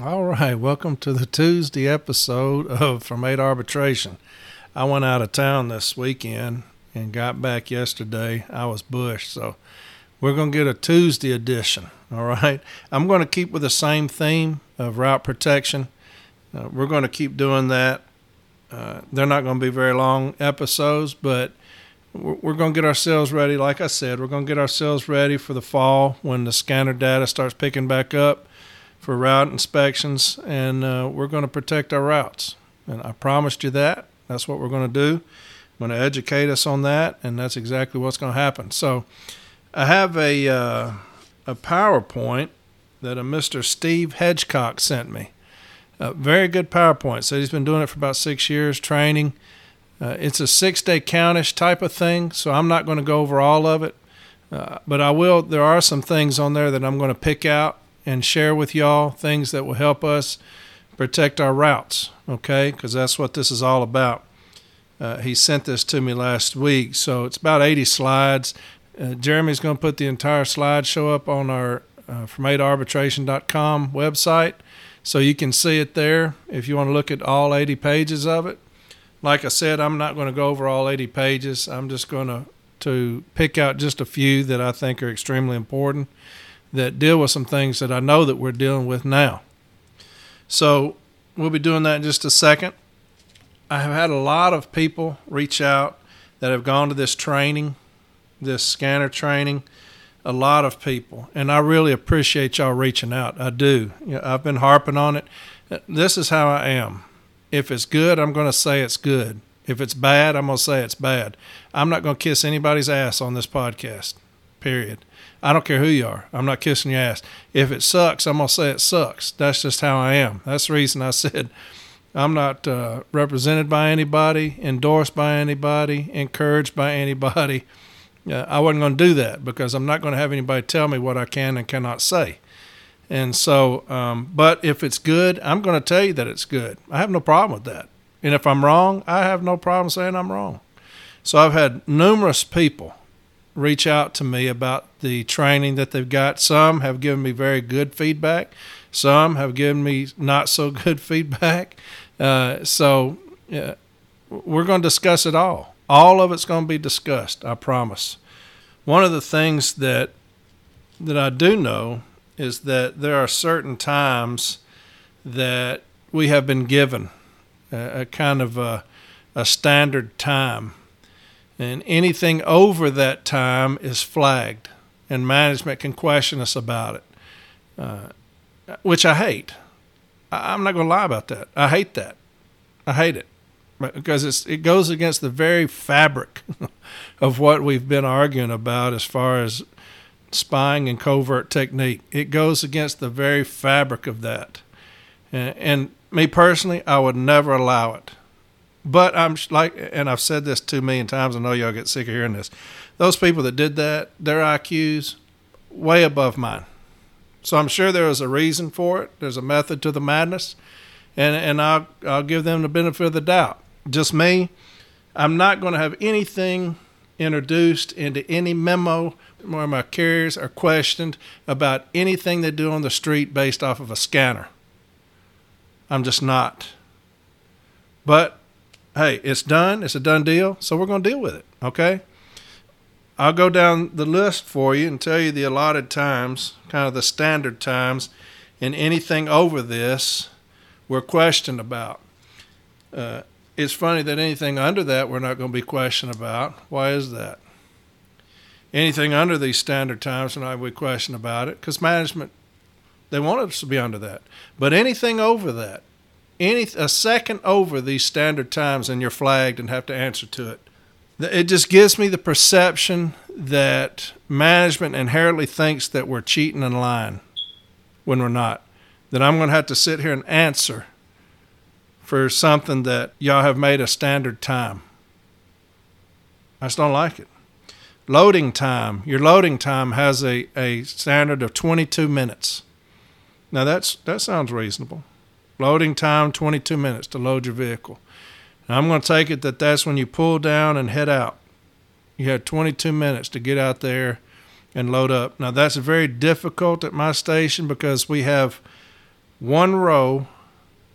All right, welcome to the Tuesday episode of From Eight Arbitration. I went out of town this weekend and got back yesterday. I was bushed, so we're going to get a Tuesday edition. All right, I'm going to keep with the same theme of route protection. Uh, we're going to keep doing that. Uh, they're not going to be very long episodes, but we're, we're going to get ourselves ready. Like I said, we're going to get ourselves ready for the fall when the scanner data starts picking back up for route inspections, and uh, we're going to protect our routes. And I promised you that. That's what we're going to do. I'm going to educate us on that, and that's exactly what's going to happen. So, I have a uh, a PowerPoint that a Mr. Steve Hedgecock sent me. A very good PowerPoint. Said he's been doing it for about six years, training. Uh, it's a six-day countish type of thing, so I'm not going to go over all of it, uh, but I will. There are some things on there that I'm going to pick out and share with y'all things that will help us protect our routes, okay? Because that's what this is all about. Uh, he sent this to me last week, so it's about 80 slides. Uh, Jeremy's going to put the entire slideshow up on our uh, from 8arbitration.com website, so you can see it there if you want to look at all 80 pages of it. Like I said, I'm not going to go over all 80 pages. I'm just going to to pick out just a few that I think are extremely important that deal with some things that I know that we're dealing with now. So we'll be doing that in just a second. I have had a lot of people reach out that have gone to this training, this scanner training. A lot of people, and I really appreciate y'all reaching out. I do. You know, I've been harping on it. This is how I am. If it's good, I'm going to say it's good. If it's bad, I'm going to say it's bad. I'm not going to kiss anybody's ass on this podcast. Period. I don't care who you are. I'm not kissing your ass. If it sucks, I'm gonna say it sucks. That's just how I am. That's the reason I said I'm not uh, represented by anybody, endorsed by anybody, encouraged by anybody. Uh, I wasn't going to do that because I'm not going to have anybody tell me what I can and cannot say. And so, um, but if it's good, I'm going to tell you that it's good. I have no problem with that. And if I'm wrong, I have no problem saying I'm wrong. So I've had numerous people reach out to me about the training that they've got. Some have given me very good feedback. Some have given me not so good feedback. Uh, so uh, we're going to discuss it all. All of it's going to be discussed. I promise. One of the things that that I do know is that there are certain times that we have been given a, a kind of a, a standard time and anything over that time is flagged, and management can question us about it, uh, which I hate. I'm not going to lie about that. I hate that. I hate it because it goes against the very fabric of what we've been arguing about as far as spying and covert technique. It goes against the very fabric of that. And, and me personally, I would never allow it. But I'm like, and I've said this two million times. I know y'all get sick of hearing this. Those people that did that, their IQs way above mine. So I'm sure there was a reason for it. There's a method to the madness, and and I'll I'll give them the benefit of the doubt. Just me, I'm not going to have anything introduced into any memo where my carriers are questioned about anything they do on the street based off of a scanner. I'm just not. But hey, it's done. It's a done deal. So we're going to deal with it. Okay. I'll go down the list for you and tell you the allotted times, kind of the standard times, and anything over this we're questioned about. Uh, it's funny that anything under that we're not going to be questioned about. Why is that? Anything under these standard times going to be questioned about it because management they want us to be under that. But anything over that, any a second over these standard times and you're flagged and have to answer to it. It just gives me the perception that management inherently thinks that we're cheating and lying when we're not. That I'm going to have to sit here and answer for something that y'all have made a standard time. I just don't like it. Loading time. Your loading time has a, a standard of 22 minutes. Now that's that sounds reasonable. Loading time 22 minutes to load your vehicle. Now I'm going to take it that that's when you pull down and head out. You have 22 minutes to get out there and load up. Now that's very difficult at my station because we have one row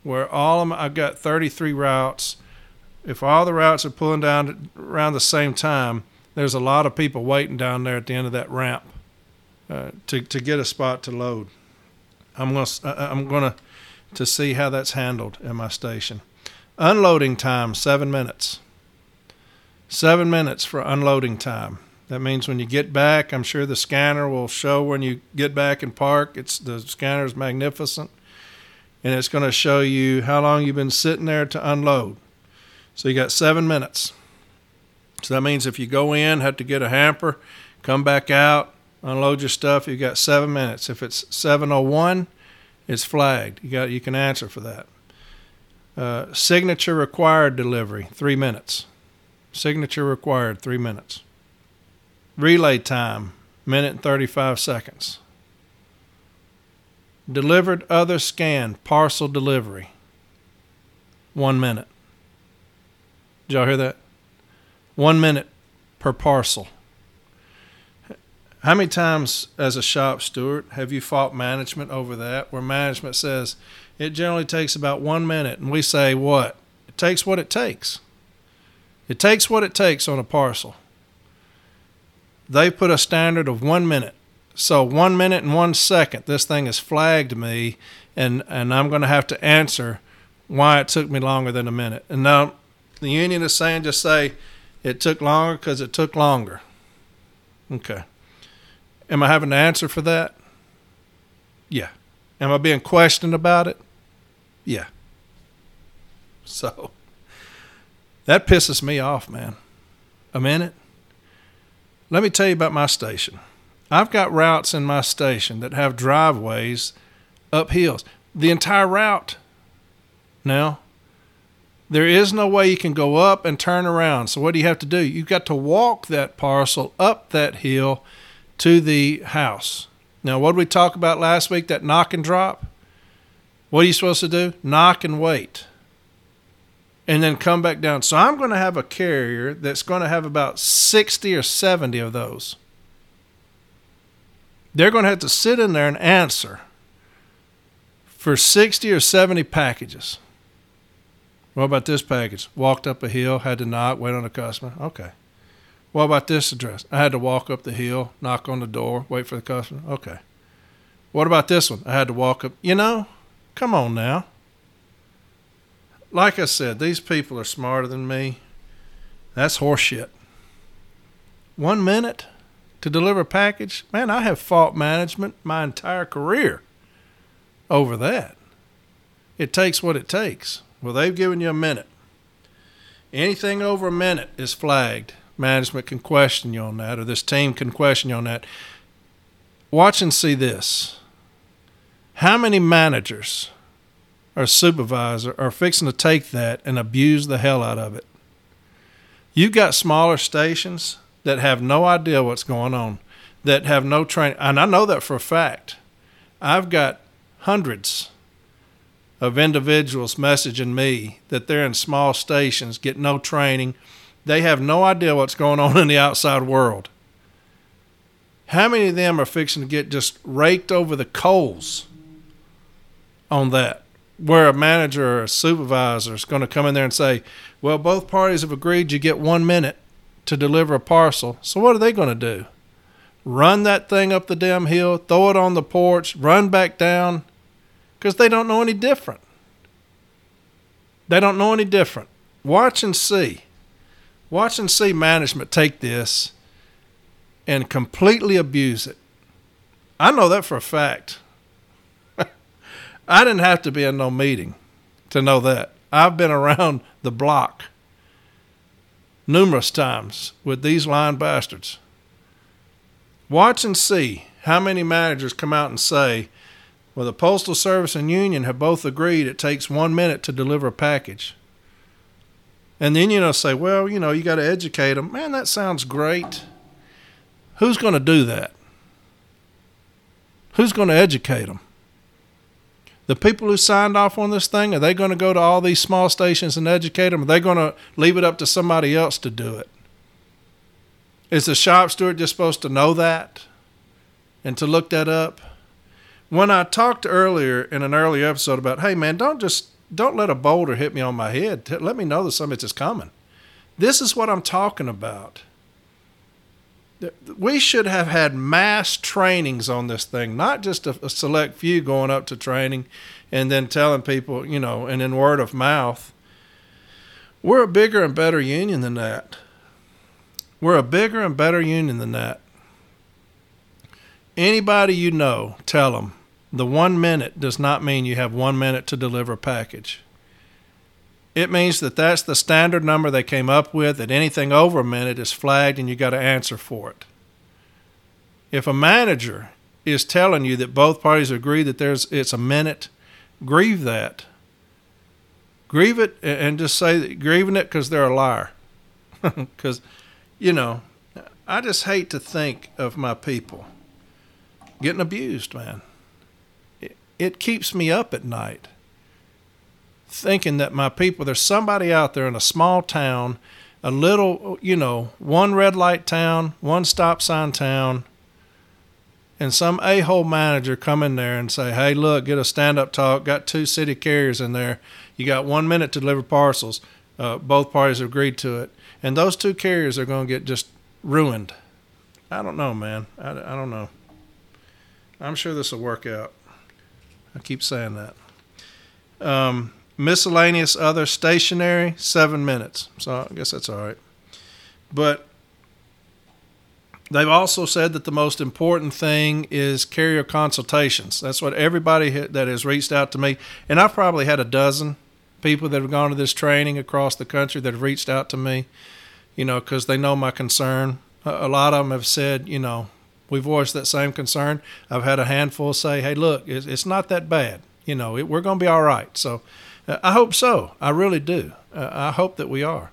where all of them, I've got 33 routes. If all the routes are pulling down around the same time, there's a lot of people waiting down there at the end of that ramp uh, to to get a spot to load. I'm gonna I'm gonna to see how that's handled at my station. Unloading time seven minutes. Seven minutes for unloading time. That means when you get back, I'm sure the scanner will show when you get back and park. It's the scanner is magnificent, and it's going to show you how long you've been sitting there to unload. So you got seven minutes. So that means if you go in, have to get a hamper, come back out, unload your stuff, you got seven minutes. If it's 7:01, it's flagged. You got you can answer for that. Uh, signature required delivery, three minutes. Signature required, three minutes. Relay time, minute and 35 seconds. Delivered other scan, parcel delivery, one minute. Did y'all hear that? One minute per parcel. How many times as a shop steward have you fought management over that, where management says it generally takes about one minute, and we say, what? It takes what it takes. It takes what it takes on a parcel. They put a standard of one minute. So, one minute and one second, this thing has flagged me, and, and I'm going to have to answer why it took me longer than a minute. And now the union is saying just say it took longer because it took longer. Okay. Am I having to answer for that? Yeah. Am I being questioned about it? Yeah. So that pisses me off, man. A minute? Let me tell you about my station. I've got routes in my station that have driveways up hills. The entire route. Now, there is no way you can go up and turn around. So, what do you have to do? You've got to walk that parcel up that hill to the house. Now, what did we talk about last week? That knock and drop? What are you supposed to do? Knock and wait. And then come back down. So I'm going to have a carrier that's going to have about 60 or 70 of those. They're going to have to sit in there and answer for 60 or 70 packages. What about this package? Walked up a hill, had to knock, wait on a customer. Okay. What about this address? I had to walk up the hill, knock on the door, wait for the customer. Okay. What about this one? I had to walk up. You know, come on now. Like I said, these people are smarter than me. That's horseshit. One minute to deliver a package? Man, I have fought management my entire career over that. It takes what it takes. Well, they've given you a minute. Anything over a minute is flagged management can question you on that, or this team can question you on that. Watch and see this. How many managers or supervisor are fixing to take that and abuse the hell out of it? You've got smaller stations that have no idea what's going on, that have no training. And I know that for a fact. I've got hundreds of individuals messaging me that they're in small stations, get no training, they have no idea what's going on in the outside world. How many of them are fixing to get just raked over the coals on that? Where a manager or a supervisor is going to come in there and say, Well, both parties have agreed you get one minute to deliver a parcel. So what are they going to do? Run that thing up the damn hill, throw it on the porch, run back down? Because they don't know any different. They don't know any different. Watch and see. Watch and see management take this and completely abuse it. I know that for a fact. I didn't have to be in no meeting to know that. I've been around the block numerous times with these lying bastards. Watch and see how many managers come out and say, well, the Postal Service and Union have both agreed it takes one minute to deliver a package. And then, you know, say, well, you know, you got to educate them. Man, that sounds great. Who's going to do that? Who's going to educate them? The people who signed off on this thing, are they going to go to all these small stations and educate them? Are they going to leave it up to somebody else to do it? Is the shop steward just supposed to know that and to look that up? When I talked earlier in an earlier episode about, hey man, don't just don't let a boulder hit me on my head. Let me know that something is coming. This is what I'm talking about. We should have had mass trainings on this thing, not just a, a select few going up to training and then telling people, you know, and in word of mouth. We're a bigger and better union than that. We're a bigger and better union than that. Anybody you know, tell them the one minute does not mean you have one minute to deliver a package. It means that that's the standard number they came up with, that anything over a minute is flagged and you got to answer for it. If a manager is telling you that both parties agree that there's it's a minute, grieve that. Grieve it and just say that grieving it because they're a liar. Because, you know, I just hate to think of my people getting abused, man. It, keeps me up at night thinking that my people, there's somebody out there in a small town, a little, you know, one red light town, one stop sign town, and some a hole manager come in there and say, hey, look, get a stand up talk, got two city carriers in there. You got one minute to deliver parcels. Uh, both parties agreed to it. And those two carriers are going to get just ruined. I don't know, man. I, I don't know. I'm sure this will work out. I keep saying that. Um, miscellaneous other stationary, seven minutes. So I guess that's all right. But they've also said that the most important thing is carrier consultations. That's what everybody that has reached out to me, and I've probably had a dozen people that have gone to this training across the country that have reached out to me, you know, because they know my concern. A lot of them have said, you know, we voiced that same concern. I've had a handful say, hey, look, it's not that bad. You know, we're going to be all right. So uh, I hope so. I really do. Uh, I hope that we are.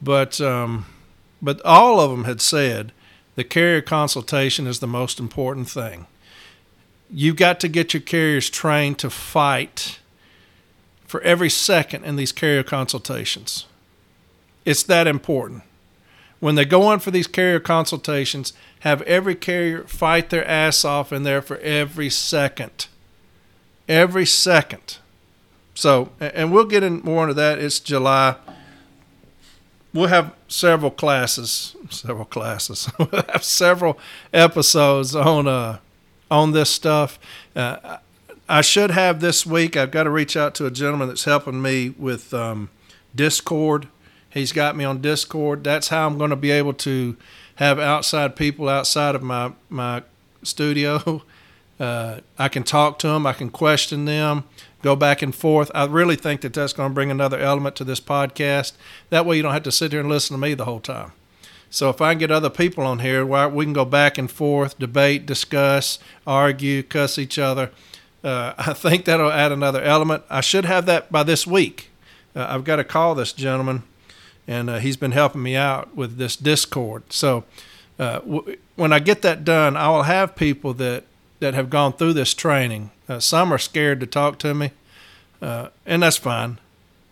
But, um, but all of them had said the carrier consultation is the most important thing. You've got to get your carriers trained to fight for every second in these carrier consultations. It's that important when they go on for these carrier consultations, have every carrier fight their ass off in there for every second. Every second. So, and we'll get in more into that. It's July. We'll have several classes, several classes. we'll have several episodes on uh, on this stuff. Uh, I should have this week. I've got to reach out to a gentleman that's helping me with um, Discord He's got me on Discord. That's how I'm going to be able to have outside people outside of my my studio. Uh, I can talk to them. I can question them. Go back and forth. I really think that that's going to bring another element to this podcast. That way, you don't have to sit here and listen to me the whole time. So if I can get other people on here, we can go back and forth, debate, discuss, argue, cuss each other. Uh, I think that'll add another element. I should have that by this week. Uh, I've got to call this gentleman and uh, he's been helping me out with this Discord. So uh, w- when I get that done, I will have people that that have gone through this training. Uh, some are scared to talk to me, uh, and that's fine.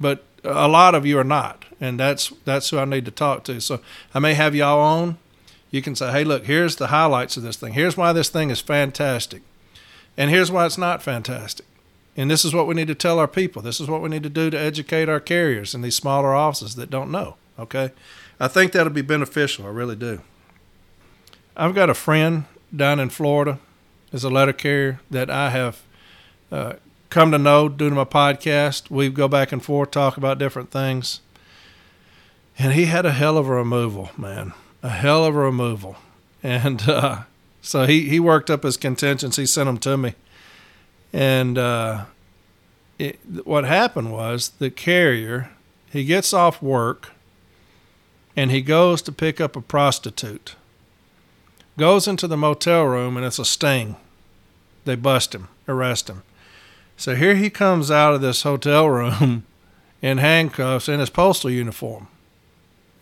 But a lot of you are not, and that's that's who I need to talk to. So I may have y'all on. You can say, "Hey, look, here's the highlights of this thing. Here's why this thing is fantastic, and here's why it's not fantastic." And this is what we need to tell our people. This is what we need to do to educate our carriers in these smaller offices that don't know. Okay? I think that'll be beneficial. I really do. I've got a friend down in Florida as a letter carrier that I have uh, come to know due to my podcast. We go back and forth, talk about different things. And he had a hell of a removal, man. A hell of a removal. And uh, so he, he worked up his contentions. He sent them to me. And uh, it, what happened was the carrier, he gets off work and he goes to pick up a prostitute. Goes into the motel room and it's a sting. They bust him, arrest him. So here he comes out of this hotel room in handcuffs in his postal uniform.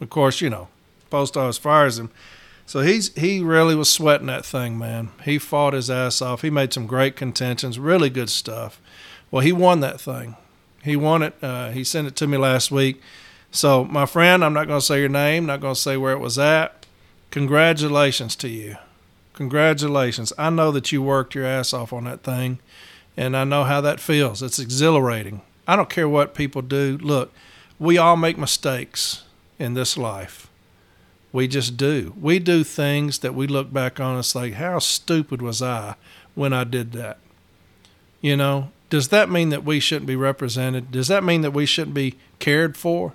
Of course, you know, post office fires him. So he's he really was sweating that thing, man. He fought his ass off. He made some great contentions, really good stuff. Well, he won that thing. He won it. Uh, he sent it to me last week. So, my friend, I'm not going to say your name, not going to say where it was at. Congratulations to you. congratulations. I know that you worked your ass off on that thing, and I know how that feels. It's exhilarating. I don't care what people do. Look, we all make mistakes in this life. We just do. We do things that we look back on and say, how stupid was I when I did that? You know, does that mean that we shouldn't be represented? Does that mean that we shouldn't be cared for?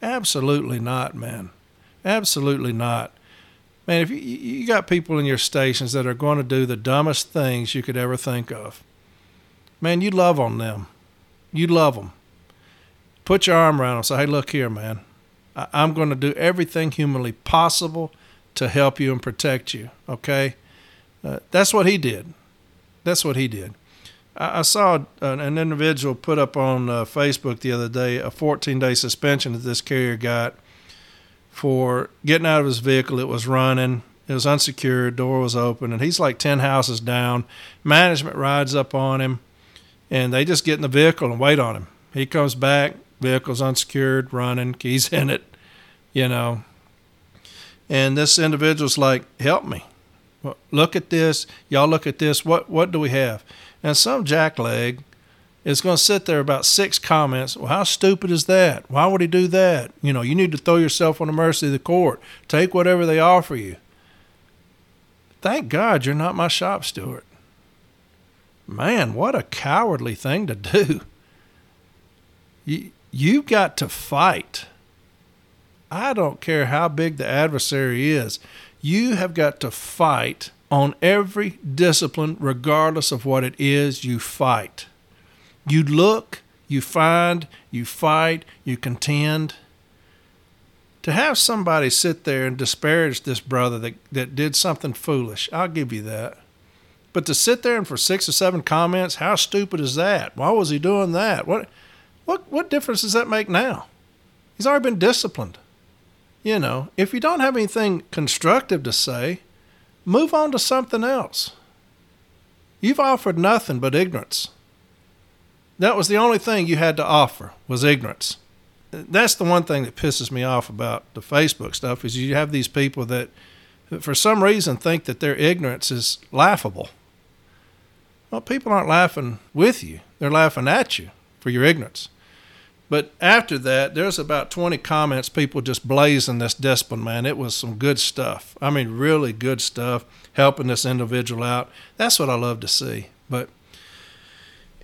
Absolutely not, man. Absolutely not. Man, if you, you got people in your stations that are going to do the dumbest things you could ever think of, man, you love on them. You love them. Put your arm around them. Say, hey, look here, man. I'm going to do everything humanly possible to help you and protect you. Okay? Uh, that's what he did. That's what he did. I, I saw an, an, individual put up on uh, Facebook the other day a 14 day suspension that this carrier got for getting out of his vehicle. It was running. It was unsecured. Door was open, and he's like 10 houses down. Management rides up on him, and they just get in the vehicle and wait on him. He comes back, vehicle's unsecured, running, keys in it, you know. And this individual's like, "Help me! Look at this, y'all. Look at this. What what do we have?" And some jackleg is going to sit there about six comments. Well, how stupid is that? Why would he do that? You know, you need to throw yourself on the mercy of the court. Take whatever they offer you. Thank God you're not my shop steward. Man, what a cowardly thing to do. You, you got to fight. I don't care how big the adversary is. You have got to fight on every discipline, regardless of what it is you fight. You look, you find, you fight, you contend. To have somebody sit there and disparage this brother that, that did something foolish, I'll give you that. But to sit there and for six or seven comments, how stupid is that? Why was he doing that? What what what difference does that make now? He's already been disciplined. You know, if you don't have anything constructive to say, move on to something else. You've offered nothing but ignorance. That was the only thing you had to offer was ignorance. That's the one thing that pisses me off about the Facebook stuff is you have these people that for some reason think that their ignorance is laughable. Well, people aren't laughing with you. They're laughing at you for your ignorance. But after that, there's about 20 comments, people just blazing this discipline, man. It was some good stuff. I mean, really good stuff, helping this individual out. That's what I love to see. But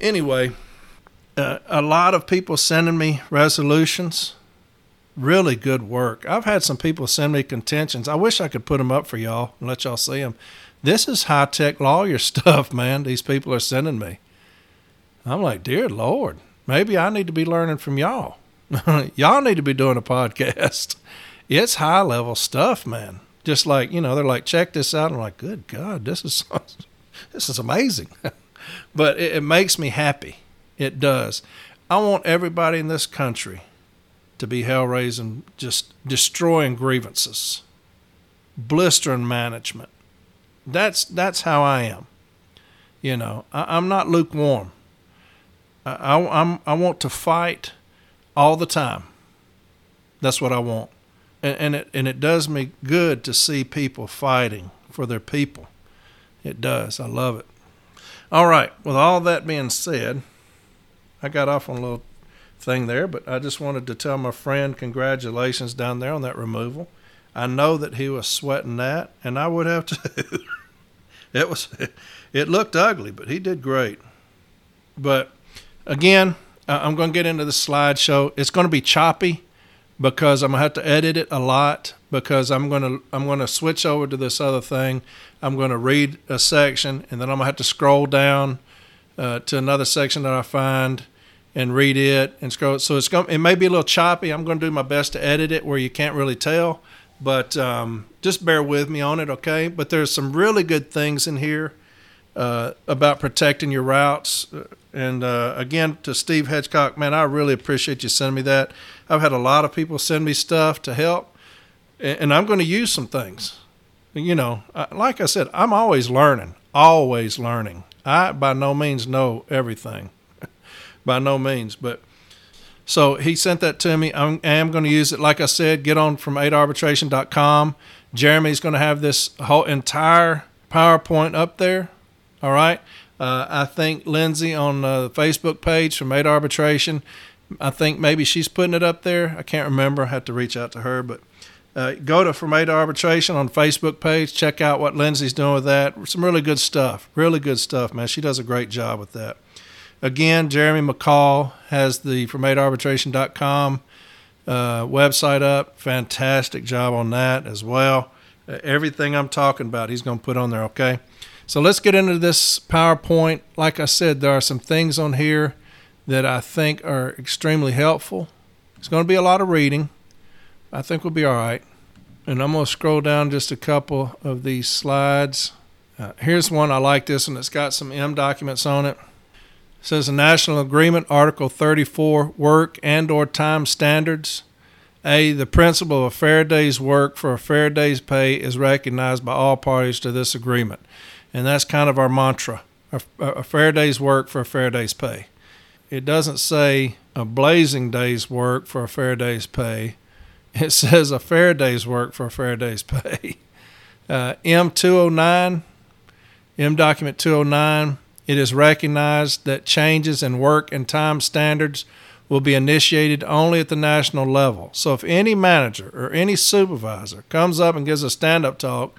anyway, uh, a lot of people sending me resolutions. Really good work. I've had some people send me contentions. I wish I could put them up for y'all and let y'all see them. This is high tech lawyer stuff, man. These people are sending me. I'm like, dear Lord, maybe I need to be learning from y'all. y'all need to be doing a podcast. It's high level stuff, man. Just like, you know, they're like, check this out. I'm like, good God, this is this is amazing. but it, it makes me happy. It does. I want everybody in this country to be hell raising, just destroying grievances, blistering management. That's that's how I am. You know, I, am not lukewarm. I, I'm, I want to fight all the time. That's what I want. And, and, it, and it does me good to see people fighting for their people. It does. I love it. All right. With all that being said, I got off on a little thing there, but I just wanted to tell my friend congratulations down there on that removal. I know that he was sweating that, and I would have too. it was, it looked ugly, but he did great. But Again, I'm going to get into the slideshow. It's going to be choppy because I'm going to have to edit it a lot because I'm going to I'm going to switch over to this other thing. I'm going to read a section and then I'm going to have to scroll down uh, to another section that I find and read it and scroll. So it's going it may be a little choppy. I'm going to do my best to edit it where you can't really tell, but um, just bear with me on it, okay? But there's some really good things in here uh, about protecting your routes. And uh, again, to Steve Hedgecock, man, I really appreciate you sending me that. I've had a lot of people send me stuff to help, and I'm going to use some things. You know, like I said, I'm always learning, always learning. I by no means know everything, by no means, but. So he sent that to me. I'm, I am going to use it. Like I said, get on from 8arbitration.com. Jeremy's going to have this whole entire PowerPoint up there. All right. Uh, I think Lindsay on uh, the Facebook page from Eight Arbitration, I think maybe she's putting it up there. I can't remember. I have to reach out to her, but uh, go to From Eight Arbitration on Facebook page. Check out what Lindsay's doing with that. Some really good stuff. Really good stuff, man. She does a great job with that. Again, Jeremy McCall has the From Eight Arbitration.com uh, website up. Fantastic job on that as well. Uh, everything I'm talking about, he's going to put on there, okay? So let's get into this PowerPoint. Like I said, there are some things on here that I think are extremely helpful. It's going to be a lot of reading. I think we'll be all right. And I'm going to scroll down just a couple of these slides. Uh, here's one. I like this one. It's got some M documents on it. It says the national agreement, Article 34, work and or time standards. A, the principle of a fair day's work for a fair day's pay is recognized by all parties to this agreement. And that's kind of our mantra a, fair day's work for a fair day's pay. It doesn't say a blazing day's work for a fair day's pay. It says a fair day's work for a fair day's pay. Uh, M209, M document 209, it is recognized that changes in work and time standards will be initiated only at the national level. So if any manager or any supervisor comes up and gives a stand up talk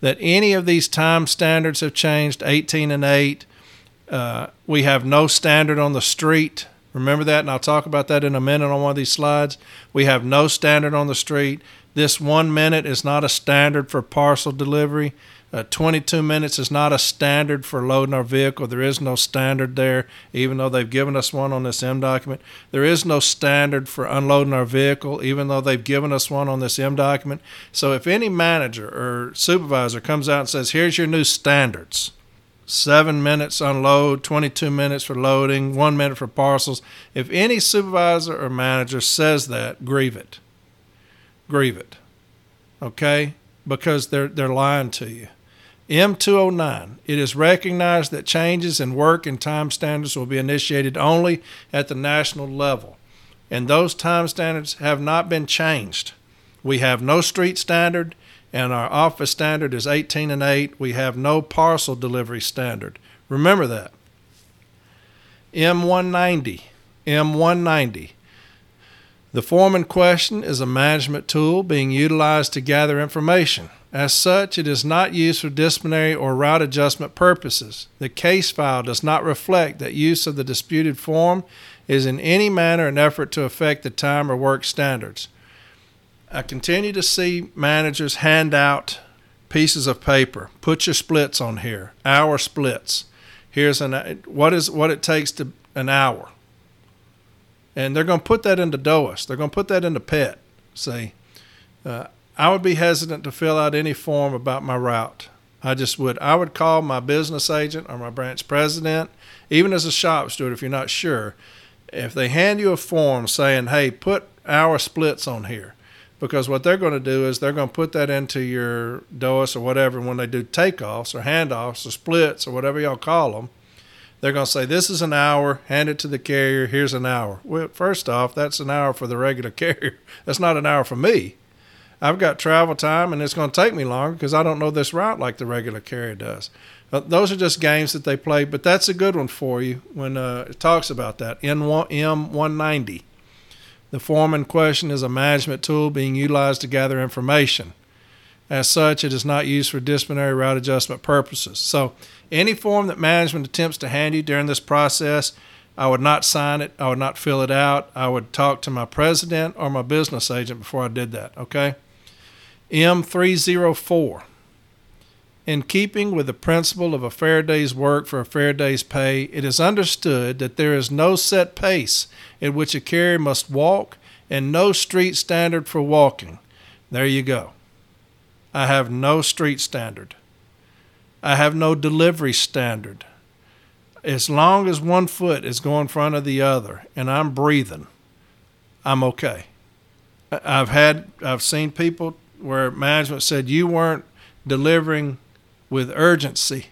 that any of these time standards have changed 18 and 8, uh, we have no standard on the street. Remember that, and I'll talk about that in a minute on one of these slides. We have no standard on the street. This one minute is not a standard for parcel delivery. Uh, 22 minutes is not a standard for loading our vehicle. There is no standard there, even though they've given us one on this M document. There is no standard for unloading our vehicle, even though they've given us one on this M document. So if any manager or supervisor comes out and says, here's your new standards seven minutes unload, 22 minutes for loading, one minute for parcels, if any supervisor or manager says that, grieve it. Grieve it. Okay? Because they're, they're lying to you. M209. It is recognized that changes in work and time standards will be initiated only at the national level, and those time standards have not been changed. We have no street standard, and our office standard is 18 and 8. We have no parcel delivery standard. Remember that. M190. M190. The form in question is a management tool being utilized to gather information. As such, it is not used for disciplinary or route adjustment purposes. The case file does not reflect that use of the disputed form is in any manner an effort to affect the time or work standards. I continue to see managers hand out pieces of paper. Put your splits on here. Hour splits. Here's an what is what it takes to an hour. And they're going to put that into DOAS. They're going to put that into PET. See, uh, I would be hesitant to fill out any form about my route. I just would. I would call my business agent or my branch president, even as a shop steward, if you're not sure. If they hand you a form saying, "Hey, put our splits on here," because what they're going to do is they're going to put that into your DOIS or whatever. When they do takeoffs or handoffs or splits or whatever y'all call them, they're going to say, This is an hour, hand it to the carrier, here's an hour. Well, first off, that's an hour for the regular carrier. That's not an hour for me. I've got travel time and it's going to take me longer because I don't know this route like the regular carrier does. Those are just games that they play, but that's a good one for you when uh, it talks about that. M190. The form in question is a management tool being utilized to gather information. As such, it is not used for disciplinary route adjustment purposes. So, any form that management attempts to hand you during this process, I would not sign it. I would not fill it out. I would talk to my president or my business agent before I did that. Okay? M304. In keeping with the principle of a fair day's work for a fair day's pay, it is understood that there is no set pace at which a carrier must walk and no street standard for walking. There you go. I have no street standard. I have no delivery standard. As long as one foot is going in front of the other and I'm breathing, I'm okay. I've had I've seen people where management said you weren't delivering with urgency.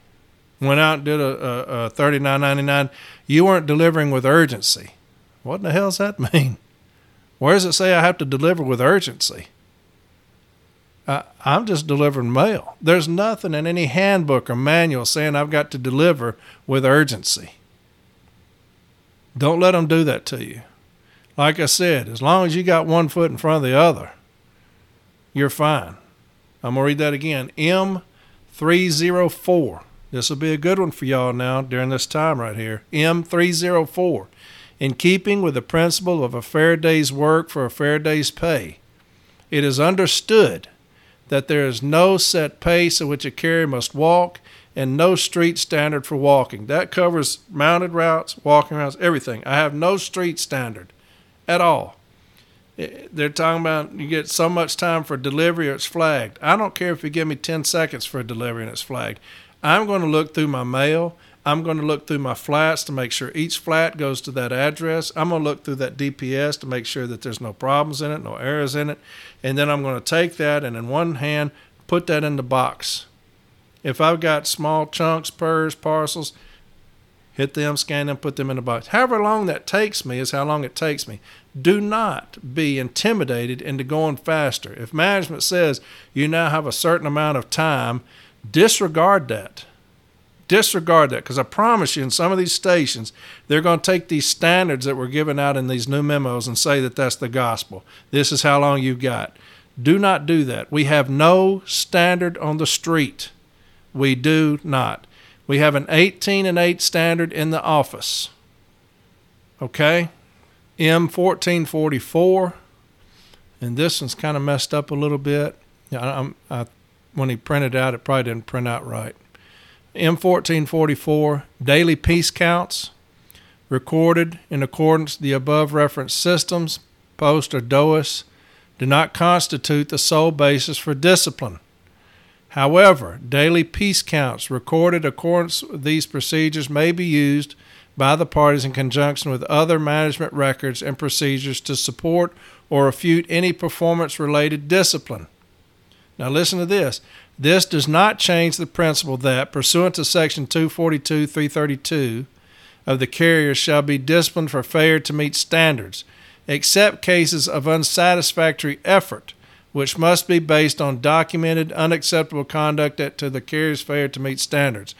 Went out and did a, a, a thirty nine ninety nine. You weren't delivering with urgency. What in the hell does that mean? Where does it say I have to deliver with urgency? I, I'm just delivering mail. There's nothing in any handbook or manual saying I've got to deliver with urgency. Don't let them do that to you. Like I said, as long as you got one foot in front of the other, you're fine. I'm going to read that again. M304. This will be a good one for y'all now during this time right here. M304. In keeping with the principle of a fair day's work for a fair day's pay, it is understood that there is no set pace at which a carrier must walk and no street standard for walking. That covers mounted routes, walking routes, everything. I have no street standard at all. They're talking about you get so much time for delivery or it's flagged. I don't care if you give me 10 seconds for a delivery and it's flagged. I'm going to look through my mail. I'm going to look through my flats to make sure each flat goes to that address. I'm going to look through that DPS to make sure that there's no problems in it, no errors in it. And then I'm going to take that and in one hand put that in the box. If I've got small chunks, purrs, parcels, hit them, scan them, put them in the box. However long that takes me is how long it takes me. Do not be intimidated into going faster. If management says you now have a certain amount of time, disregard that. Disregard that because I promise you, in some of these stations, they're going to take these standards that were given out in these new memos and say that that's the gospel. This is how long you've got. Do not do that. We have no standard on the street. We do not. We have an 18 and 8 standard in the office. Okay? M1444. And this one's kind of messed up a little bit. I, I, when he printed out, it probably didn't print out right. M1444, daily piece counts recorded in accordance with the above referenced systems, post or DOIS, do not constitute the sole basis for discipline. However, daily piece counts recorded accordance with these procedures may be used by the parties in conjunction with other management records and procedures to support or refute any performance related discipline. Now, listen to this. This does not change the principle that, pursuant to Section 242 332 of the carriers, shall be disciplined for failure to meet standards, except cases of unsatisfactory effort which must be based on documented unacceptable conduct to the carrier's failure to meet standards.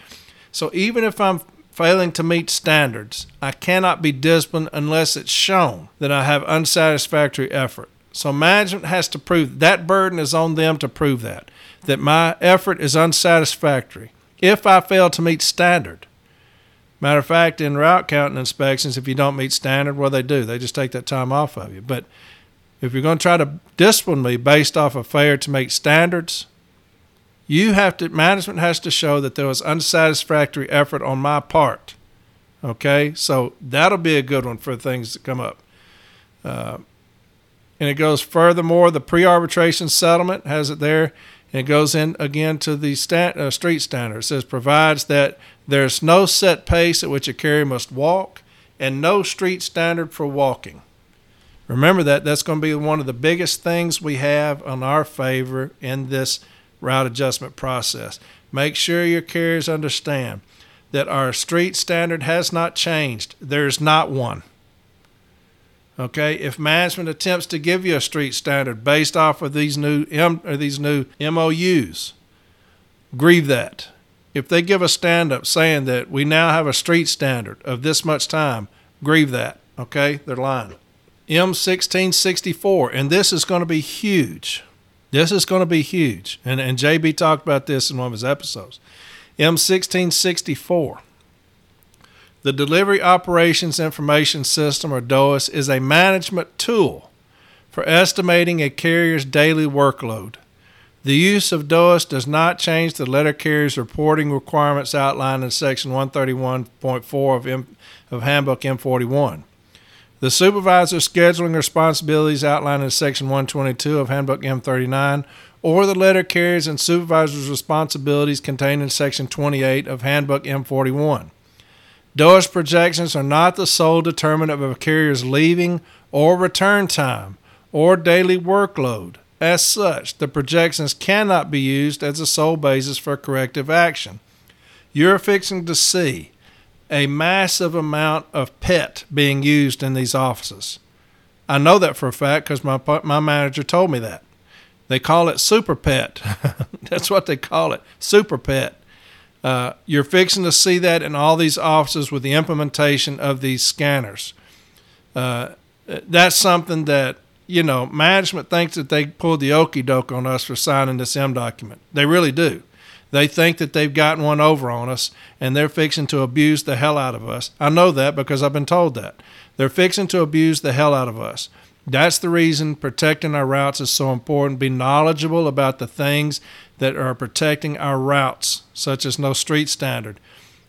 So even if I'm failing to meet standards, I cannot be disciplined unless it's shown that I have unsatisfactory effort. So management has to prove that burden is on them to prove that that my effort is unsatisfactory. If I fail to meet standard, matter of fact, in route counting inspections, if you don't meet standard, what they do, they just take that time off of you. But if you're going to try to discipline me based off of failure to meet standards, you have to management has to show that there was unsatisfactory effort on my part. Okay, so that'll be a good one for things that come up. Uh, and it goes furthermore, the pre-arbitration settlement has it there. It goes in again to the uh, street standard. It says provides that there's no set pace at which a carrier must walk, and no street standard for walking. Remember that that's going to be one of the biggest things we have on our favor in this route adjustment process. Make sure your carriers understand that our street standard has not changed. There's not one. Okay, if management attempts to give you a street standard based off of these new M or these new MOUs, grieve that. If they give a stand up saying that we now have a street standard of this much time, grieve that. Okay, they're lying. M1664, and this is going to be huge. This is going to be huge. And, and JB talked about this in one of his episodes. M1664. The Delivery Operations Information System, or DOIS, is a management tool for estimating a carrier's daily workload. The use of DOIS does not change the letter carrier's reporting requirements outlined in Section 131.4 of, M, of Handbook M41. The supervisor's scheduling responsibilities outlined in Section 122 of Handbook M39 or the letter carriers and supervisor's responsibilities contained in Section 28 of Handbook M41. DOIS projections are not the sole determinant of a carrier's leaving or return time or daily workload. As such, the projections cannot be used as a sole basis for corrective action. You're fixing to see a massive amount of PET being used in these offices. I know that for a fact because my my manager told me that. They call it Super Pet. That's what they call it, Super Pet. Uh, you're fixing to see that in all these offices with the implementation of these scanners. Uh, that's something that you know management thinks that they pulled the okey doke on us for signing this M document. They really do. They think that they've gotten one over on us and they're fixing to abuse the hell out of us. I know that because I've been told that. They're fixing to abuse the hell out of us. That's the reason protecting our routes is so important. Be knowledgeable about the things that are protecting our routes, such as no street standard.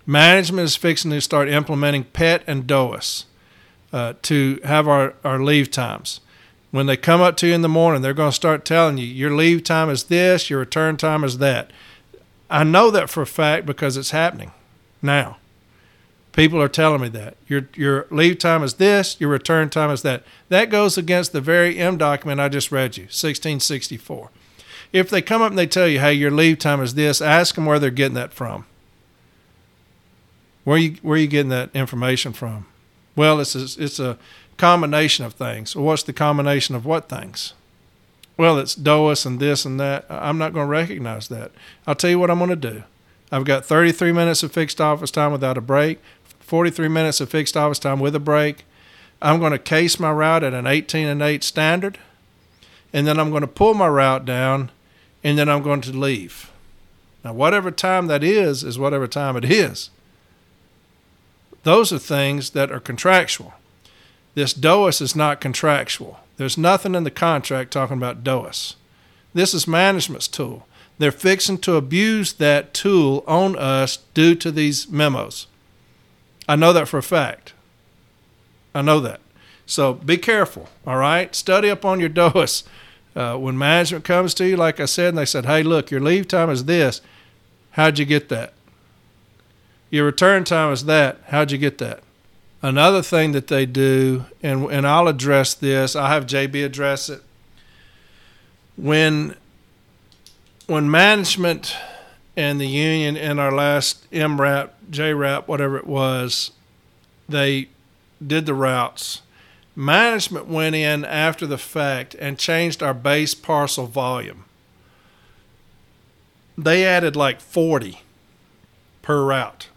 Management is fixing to start implementing PET and DOIS uh, to have our, our leave times. When they come up to you in the morning, they're going to start telling you your leave time is this, your return time is that. I know that for a fact because it's happening now. People are telling me that your your leave time is this, your return time is that. That goes against the very M document I just read you, 1664. If they come up and they tell you, "Hey, your leave time is this," ask them where they're getting that from. Where you where are you getting that information from? Well, it's a, it's a combination of things. Well, what's the combination of what things? Well, it's DOIS and this and that. I'm not going to recognize that. I'll tell you what I'm going to do. I've got 33 minutes of fixed office time without a break. 43 minutes of fixed office time with a break. I'm going to case my route at an 18 and 8 standard, and then I'm going to pull my route down, and then I'm going to leave. Now, whatever time that is, is whatever time it is. Those are things that are contractual. This DOIS is not contractual. There's nothing in the contract talking about DOIS. This is management's tool. They're fixing to abuse that tool on us due to these memos. I know that for a fact. I know that. So be careful, all right? Study up on your DOIS. Uh, when management comes to you, like I said, and they said, hey, look, your leave time is this. How'd you get that? Your return time is that. How'd you get that? Another thing that they do, and, and I'll address this, I have JB address it. When, when management and the union in our last MRAP, JRAP, whatever it was, they did the routes. Management went in after the fact and changed our base parcel volume. They added like 40 per route.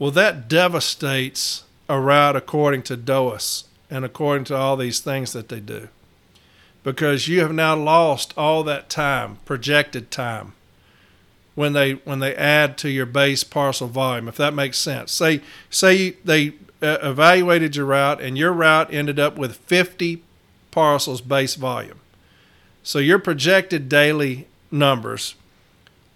Well, that devastates a route according to DOIS and according to all these things that they do. Because you have now lost all that time, projected time when they when they add to your base parcel volume, if that makes sense. Say say they uh, evaluated your route and your route ended up with 50 parcels base volume. So your projected daily numbers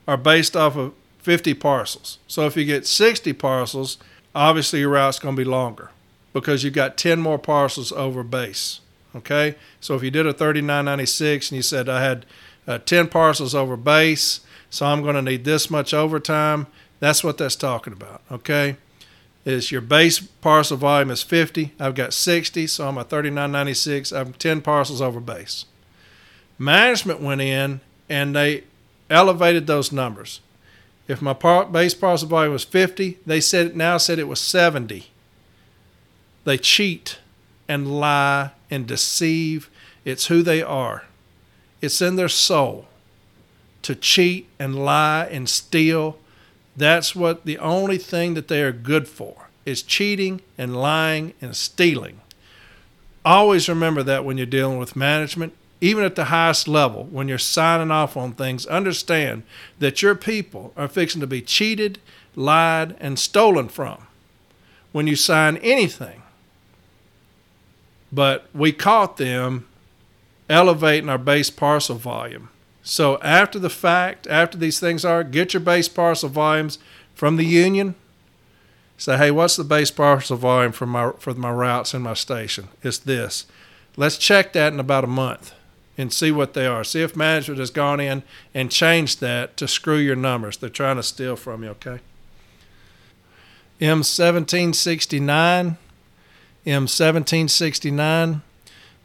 are based off of 50 parcels. So if you get 60 parcels, obviously your route's going to be longer because you've got 10 more parcels over base. Okay? So if you did a 3996 and you said I had uh, 10 parcels over base, so I'm going to need this much overtime. That's what that's talking about, okay? Is your base parcel volume is 50. I've got 60, so I'm at 39.96. I'm 10 parcels over base. Management went in and they elevated those numbers. If my par- base parcel volume was 50, they said now said it was 70. They cheat and lie and deceive. It's who they are. It's in their soul to cheat and lie and steal. That's what the only thing that they are good for is cheating and lying and stealing. Always remember that when you're dealing with management, even at the highest level, when you're signing off on things, understand that your people are fixing to be cheated, lied, and stolen from when you sign anything. But we caught them elevating our base parcel volume so after the fact, after these things are, get your base parcel volumes from the union. Say, hey, what's the base parcel volume for my for my routes in my station? It's this. Let's check that in about a month and see what they are. See if management has gone in and changed that to screw your numbers. They're trying to steal from you, okay? M1769, M1769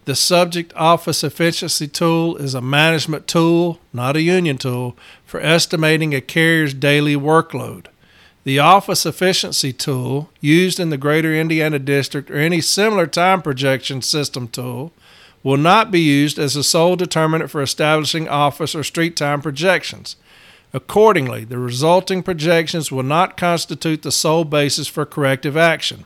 the subject office efficiency tool is a management tool, not a union tool, for estimating a carrier's daily workload. The office efficiency tool, used in the Greater Indiana District or any similar time projection system tool, will not be used as the sole determinant for establishing office or street time projections. Accordingly, the resulting projections will not constitute the sole basis for corrective action.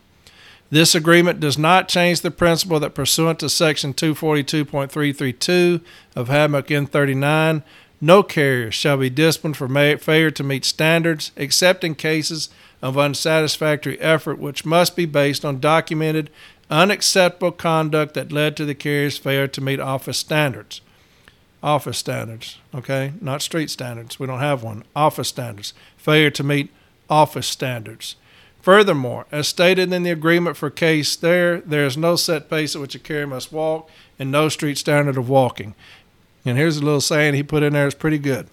This agreement does not change the principle that pursuant to Section 242.332 of Handbook M39, no carrier shall be disciplined for failure to meet standards except in cases of unsatisfactory effort which must be based on documented unacceptable conduct that led to the carrier's failure to meet office standards office standards, okay? Not street standards. We don't have one. Office standards. Failure to meet office standards. Furthermore, as stated in the agreement for case there, there is no set pace at which a carrier must walk and no street standard of walking. And here's a little saying he put in there, it's pretty good.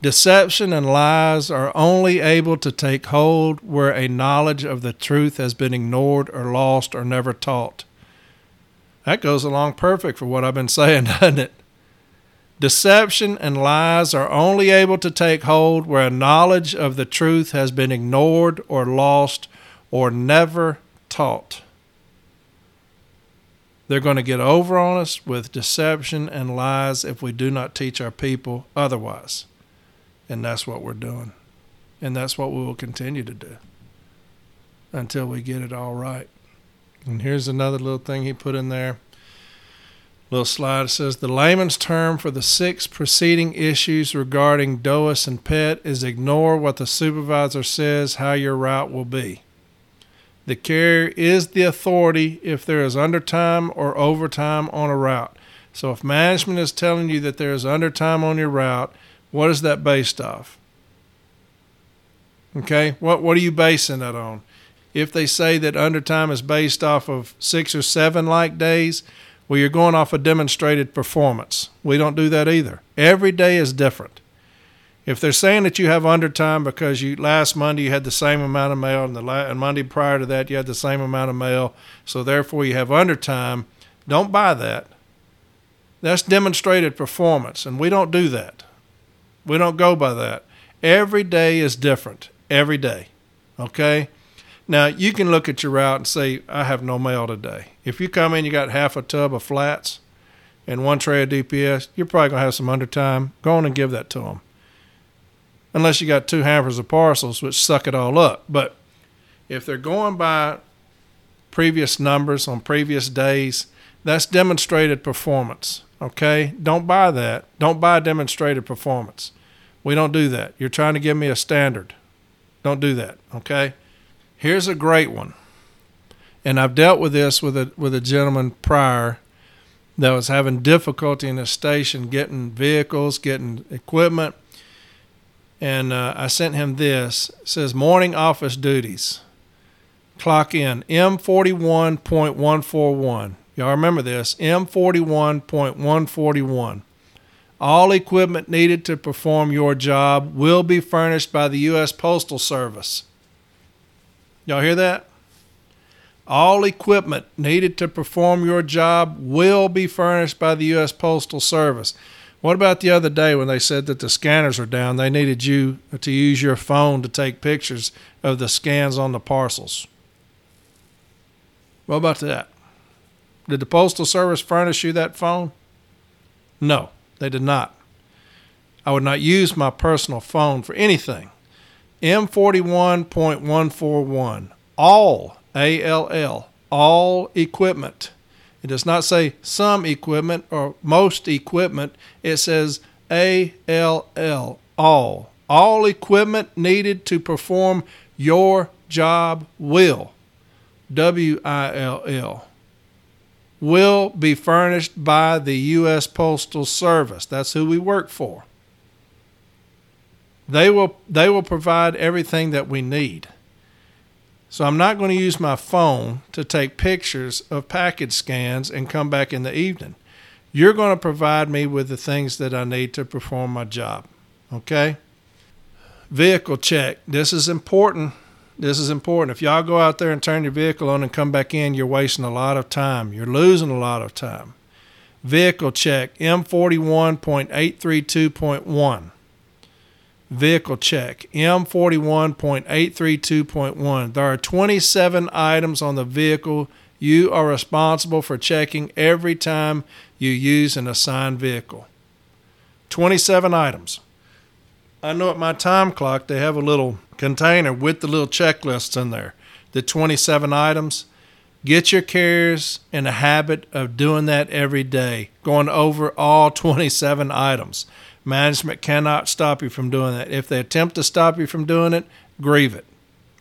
Deception and lies are only able to take hold where a knowledge of the truth has been ignored or lost or never taught. That goes along perfect for what I've been saying, doesn't it? Deception and lies are only able to take hold where a knowledge of the truth has been ignored or lost or never taught. They're going to get over on us with deception and lies if we do not teach our people otherwise. And that's what we're doing. And that's what we will continue to do until we get it all right. And here's another little thing he put in there little slide says the layman's term for the six preceding issues regarding DOIS and PET is ignore what the supervisor says how your route will be. The carrier is the authority if there is undertime or overtime on a route. So if management is telling you that there is undertime on your route, what is that based off? Okay, what what are you basing that on? If they say that undertime is based off of six or seven like days, well, you're going off a demonstrated performance. We don't do that either. Every day is different. If they're saying that you have undertime because you last Monday you had the same amount of mail and the la- and Monday prior to that you had the same amount of mail, so therefore you have undertime, don't buy that. That's demonstrated performance, and we don't do that. We don't go by that. Every day is different. Every day. Okay? Now, you can look at your route and say, I have no mail today. If you come in, you got half a tub of flats and one tray of DPS, you're probably to have some undertime. Go on and give that to them. Unless you got two hampers of parcels, which suck it all up. But if they're going by previous numbers on previous days, that's demonstrated performance. Okay? Don't buy that. Don't buy demonstrated performance. We don't do that. You're trying to give me a standard. Don't do that. Okay? Here's a great one. And I've dealt with this with a with a gentleman prior that was having difficulty in a station getting vehicles, getting equipment. And uh, I sent him this. It says morning office duties. Clock in M41.141. Y'all remember this M41.141. All equipment needed to perform your job will be furnished by the U.S. Postal Service. Y'all hear that? All equipment needed to perform your job will be furnished by the U.S. Postal Service. What about the other day when they said that the scanners are down? They needed you to use your phone to take pictures of the scans on the parcels. What about that? Did the Postal Service furnish you that phone? No, they did not. I would not use my personal phone for anything. M41.141. All, A L L, all equipment. It does not say some equipment or most equipment. It says A L L, all. All equipment needed to perform your job will, W I L L, will be furnished by the U.S. Postal Service. That's who we work for. They will they will provide everything that we need. So I'm not going to use my phone to take pictures of package scans and come back in the evening. You're going to provide me with the things that I need to perform my job. Okay? Vehicle check. This is important. This is important. If y'all go out there and turn your vehicle on and come back in, you're wasting a lot of time. You're losing a lot of time. Vehicle check M41.832.1 vehicle check M41.832.1. There are 27 items on the vehicle you are responsible for checking every time you use an assigned vehicle. 27 items. I know at my time clock they have a little container with the little checklists in there. The 27 items. Get your carriers in the habit of doing that every day, going over all 27 items. Management cannot stop you from doing that. If they attempt to stop you from doing it, grieve it.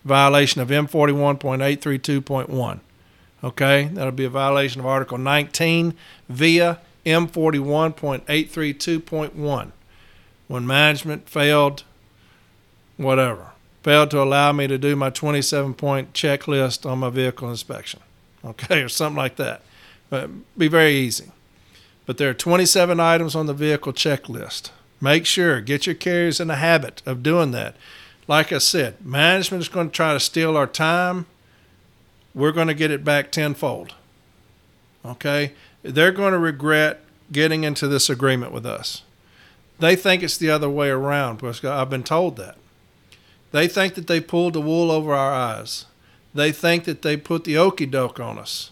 Violation of M41.832.1. Okay, that'll be a violation of Article 19 via M41.832.1. When management failed, whatever, failed to allow me to do my 27 point checklist on my vehicle inspection okay, or something like that. But be very easy. But there are 27 items on the vehicle checklist. Make sure, get your carriers in the habit of doing that. Like I said, management is going to try to steal our time. We're going to get it back tenfold. Okay? They're going to regret getting into this agreement with us. They think it's the other way around because I've been told that. They think that they pulled the wool over our eyes. They think that they put the okey doke on us.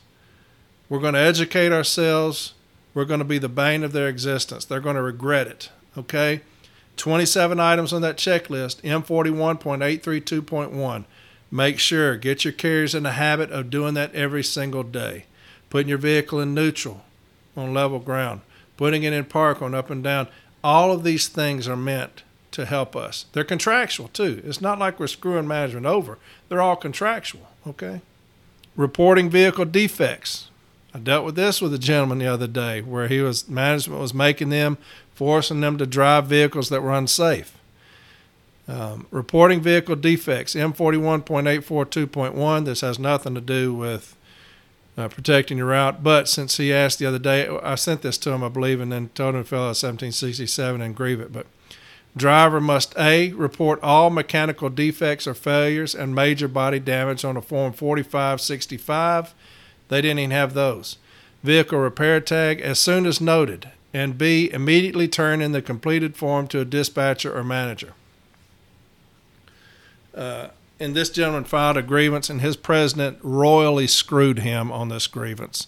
We're going to educate ourselves. We're going to be the bane of their existence. They're going to regret it. Okay? 27 items on that checklist, M41.832.1. Make sure, get your carriers in the habit of doing that every single day. Putting your vehicle in neutral on level ground, putting it in park on up and down. All of these things are meant to help us. They're contractual too. It's not like we're screwing management over, they're all contractual. Okay. Reporting vehicle defects. I dealt with this with a gentleman the other day where he was management was making them, forcing them to drive vehicles that were unsafe. Um, reporting vehicle defects, M41.842.1. This has nothing to do with uh, protecting your route, but since he asked the other day, I sent this to him, I believe, and then told him to fill out 1767 and grieve it. But Driver must A. report all mechanical defects or failures and major body damage on a Form 4565. They didn't even have those. Vehicle repair tag as soon as noted. And B. immediately turn in the completed form to a dispatcher or manager. Uh, and this gentleman filed a grievance, and his president royally screwed him on this grievance.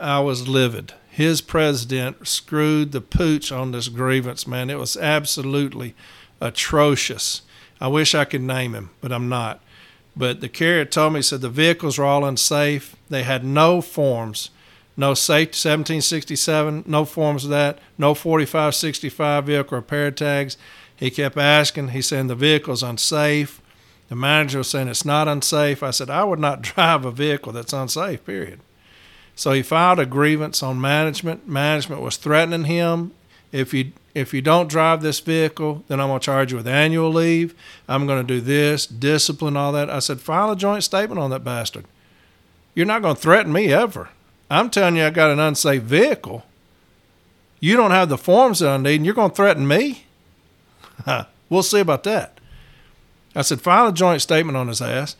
I was livid his president screwed the pooch on this grievance, man. It was absolutely atrocious. I wish I could name him, but I'm not. But the carrier told me, said the vehicles were all unsafe. They had no forms, no safety 1767, no forms of that, no 4565 vehicle repair tags. He kept asking. He said the vehicle's unsafe. The manager was saying it's not unsafe. I said I would not drive a vehicle that's unsafe. Period. So he filed a grievance on management. Management was threatening him. If you if you don't drive this vehicle, then I'm going to charge you with annual leave. I'm going to do this, discipline, all that. I said, file a joint statement on that bastard. You're not going to threaten me ever. I'm telling you, I got an unsafe vehicle. You don't have the forms that I need, and you're going to threaten me? we'll see about that. I said, file a joint statement on his ass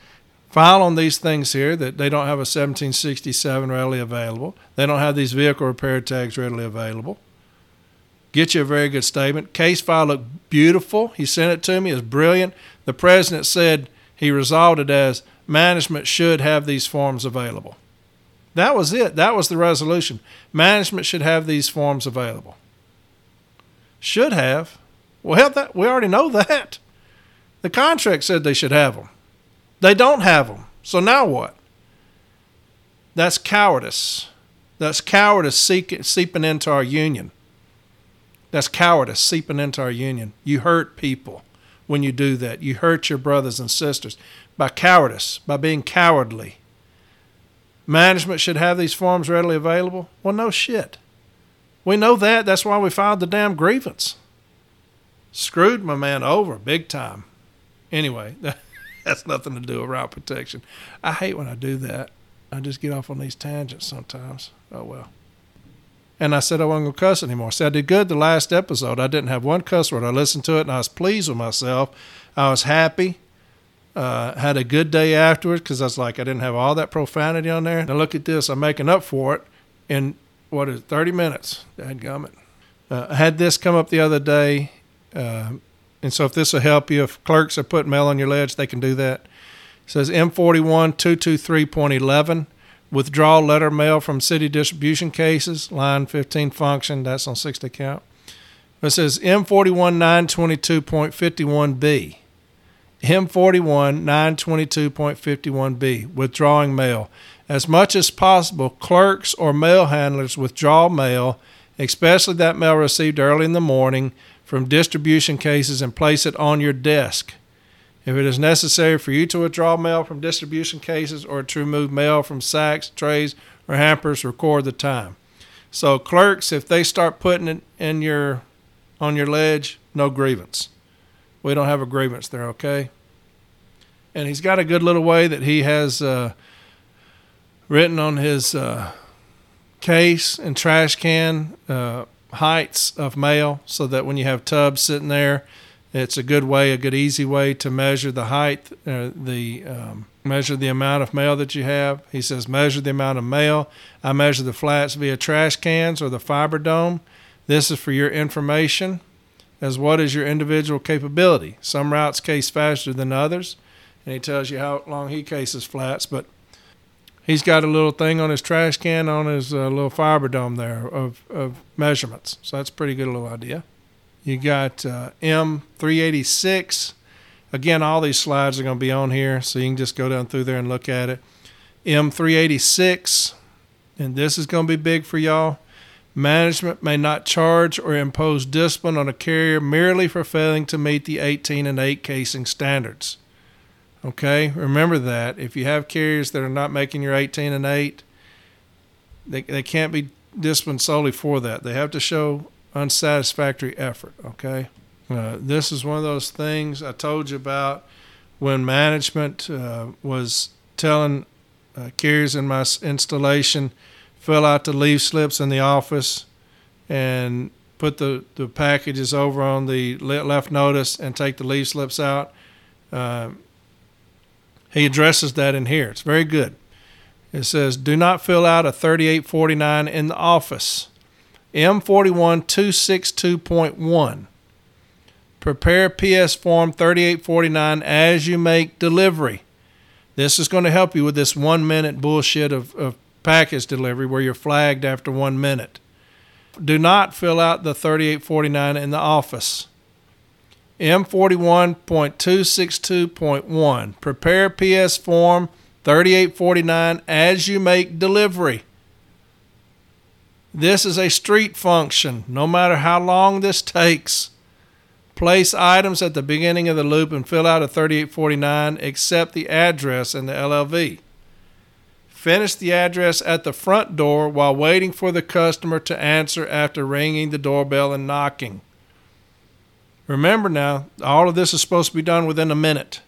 file on these things here that they don't have a 1767 readily available. They don't have these vehicle repair tags readily available. Get you a very good statement. Case file looked beautiful. He sent it to me. It's brilliant. The president said he resolved it as management should have these forms available. That was it. That was the resolution. Management should have these forms available. Should have. Well, that, we already know that. The contract said they should have them. They don't have them. So now what? That's cowardice. That's cowardice seeping into our union. That's cowardice seeping into our union. You hurt people when you do that. You hurt your brothers and sisters by cowardice, by being cowardly. Management should have these forms readily available. Well, no shit. We know that. That's why we filed the damn grievance. Screwed my man over big time. Anyway, that's nothing to do with route protection. I hate when I do that. I just get off on these tangents sometimes. Oh well. And I said I wasn't gonna cuss anymore. I said I did good the last episode. I didn't have one cuss word. I listened to it and I was pleased with myself. I was happy. Uh, had a good day afterwards because I was like I didn't have all that profanity on there. Now look at this. I'm making up for it in what is it, 30 minutes. Dadgummit. Uh, I had this come up the other day. Uh, and so if this will help you, if clerks are putting mail on your ledge, they can do that. It says M41 223.11 withdraw letter mail from city distribution cases, line 15 function, that's on 60 count. It says M41 922.51B. M41 922.51B, withdrawing mail. As much as possible, clerks or mail handlers withdraw mail, especially that mail received early in the morning, from distribution cases and place it on your desk. If it is necessary for you to withdraw mail from distribution cases or to remove mail from sacks, trays, or hampers, record the time. So clerks, if they start putting it in your on your ledge, no grievance. We don't have a grievance there, okay? And he's got a good little way that he has uh, written on his uh, case and trash can uh, heights of mail so that when you have tubs sitting there, it's a good way, a good easy way to measure the height, uh, the um, measure the amount of mail that you have. He says measure the amount of mail. I measure the flats via trash cans or the fiber dome. This is for your information as what is your individual capability. Some routes case faster than others, and he tells you how long he cases flats, but he's got a little thing on his trash can on his uh, little fiber dome there of, of measurements. So that's a pretty good little idea. You got uh, M386. Again, all these slides are going to be on here, so you can just go down through there and look at it. M386, and this is going to be big for y'all. Management may not charge or impose discipline on a carrier merely for failing to meet the 18 and 8 casing standards. Okay, remember that. If you have carriers that are not making your 18 and 8, they, they can't be disciplined solely for that. They have to show unsatisfactory effort. Okay, uh, this is one of those things I told you about when management uh, was telling uh, carriers in my installation fill out the leave slips in the office and put the, the packages over on the left notice and take the leave slips out. Uh, he addresses that in here. It's very good. It says, Do not fill out a 3849 in the office. M41262.1. Prepare PS Form 3849 as you make delivery. This is going to help you with this one minute bullshit of, of package delivery where you're flagged after one minute. Do not fill out the 3849 in the office. M41.262.1. Prepare PS Form 3849 as you make delivery. This is a street function, no matter how long this takes. Place items at the beginning of the loop and fill out a 3849 except the address and the LLV. Finish the address at the front door while waiting for the customer to answer after ringing the doorbell and knocking. Remember now, all of this is supposed to be done within a minute.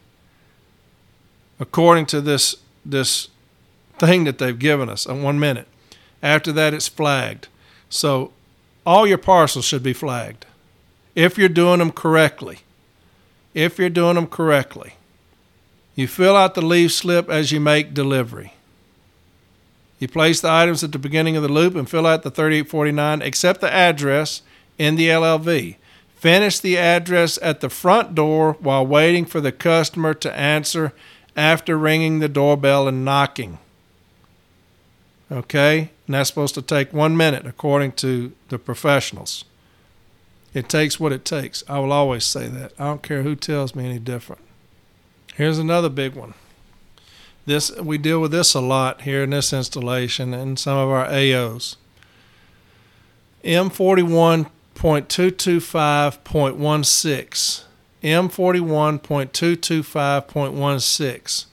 According to this this thing that they've given us, on one minute. After that, it's flagged. So all your parcels should be flagged if you're doing them correctly. If you're doing them correctly, you fill out the leave slip as you make delivery. You place the items at the beginning of the loop and fill out the 3849, except the address in the LLV. Finish the address at the front door while waiting for the customer to answer after ringing the doorbell and knocking. Okay? And that's supposed to take one minute, according to the professionals. It takes what it takes. I will always say that. I don't care who tells me any different. Here's another big one. This we deal with this a lot here in this installation and some of our AOs. M41.225.16. M41.225.16.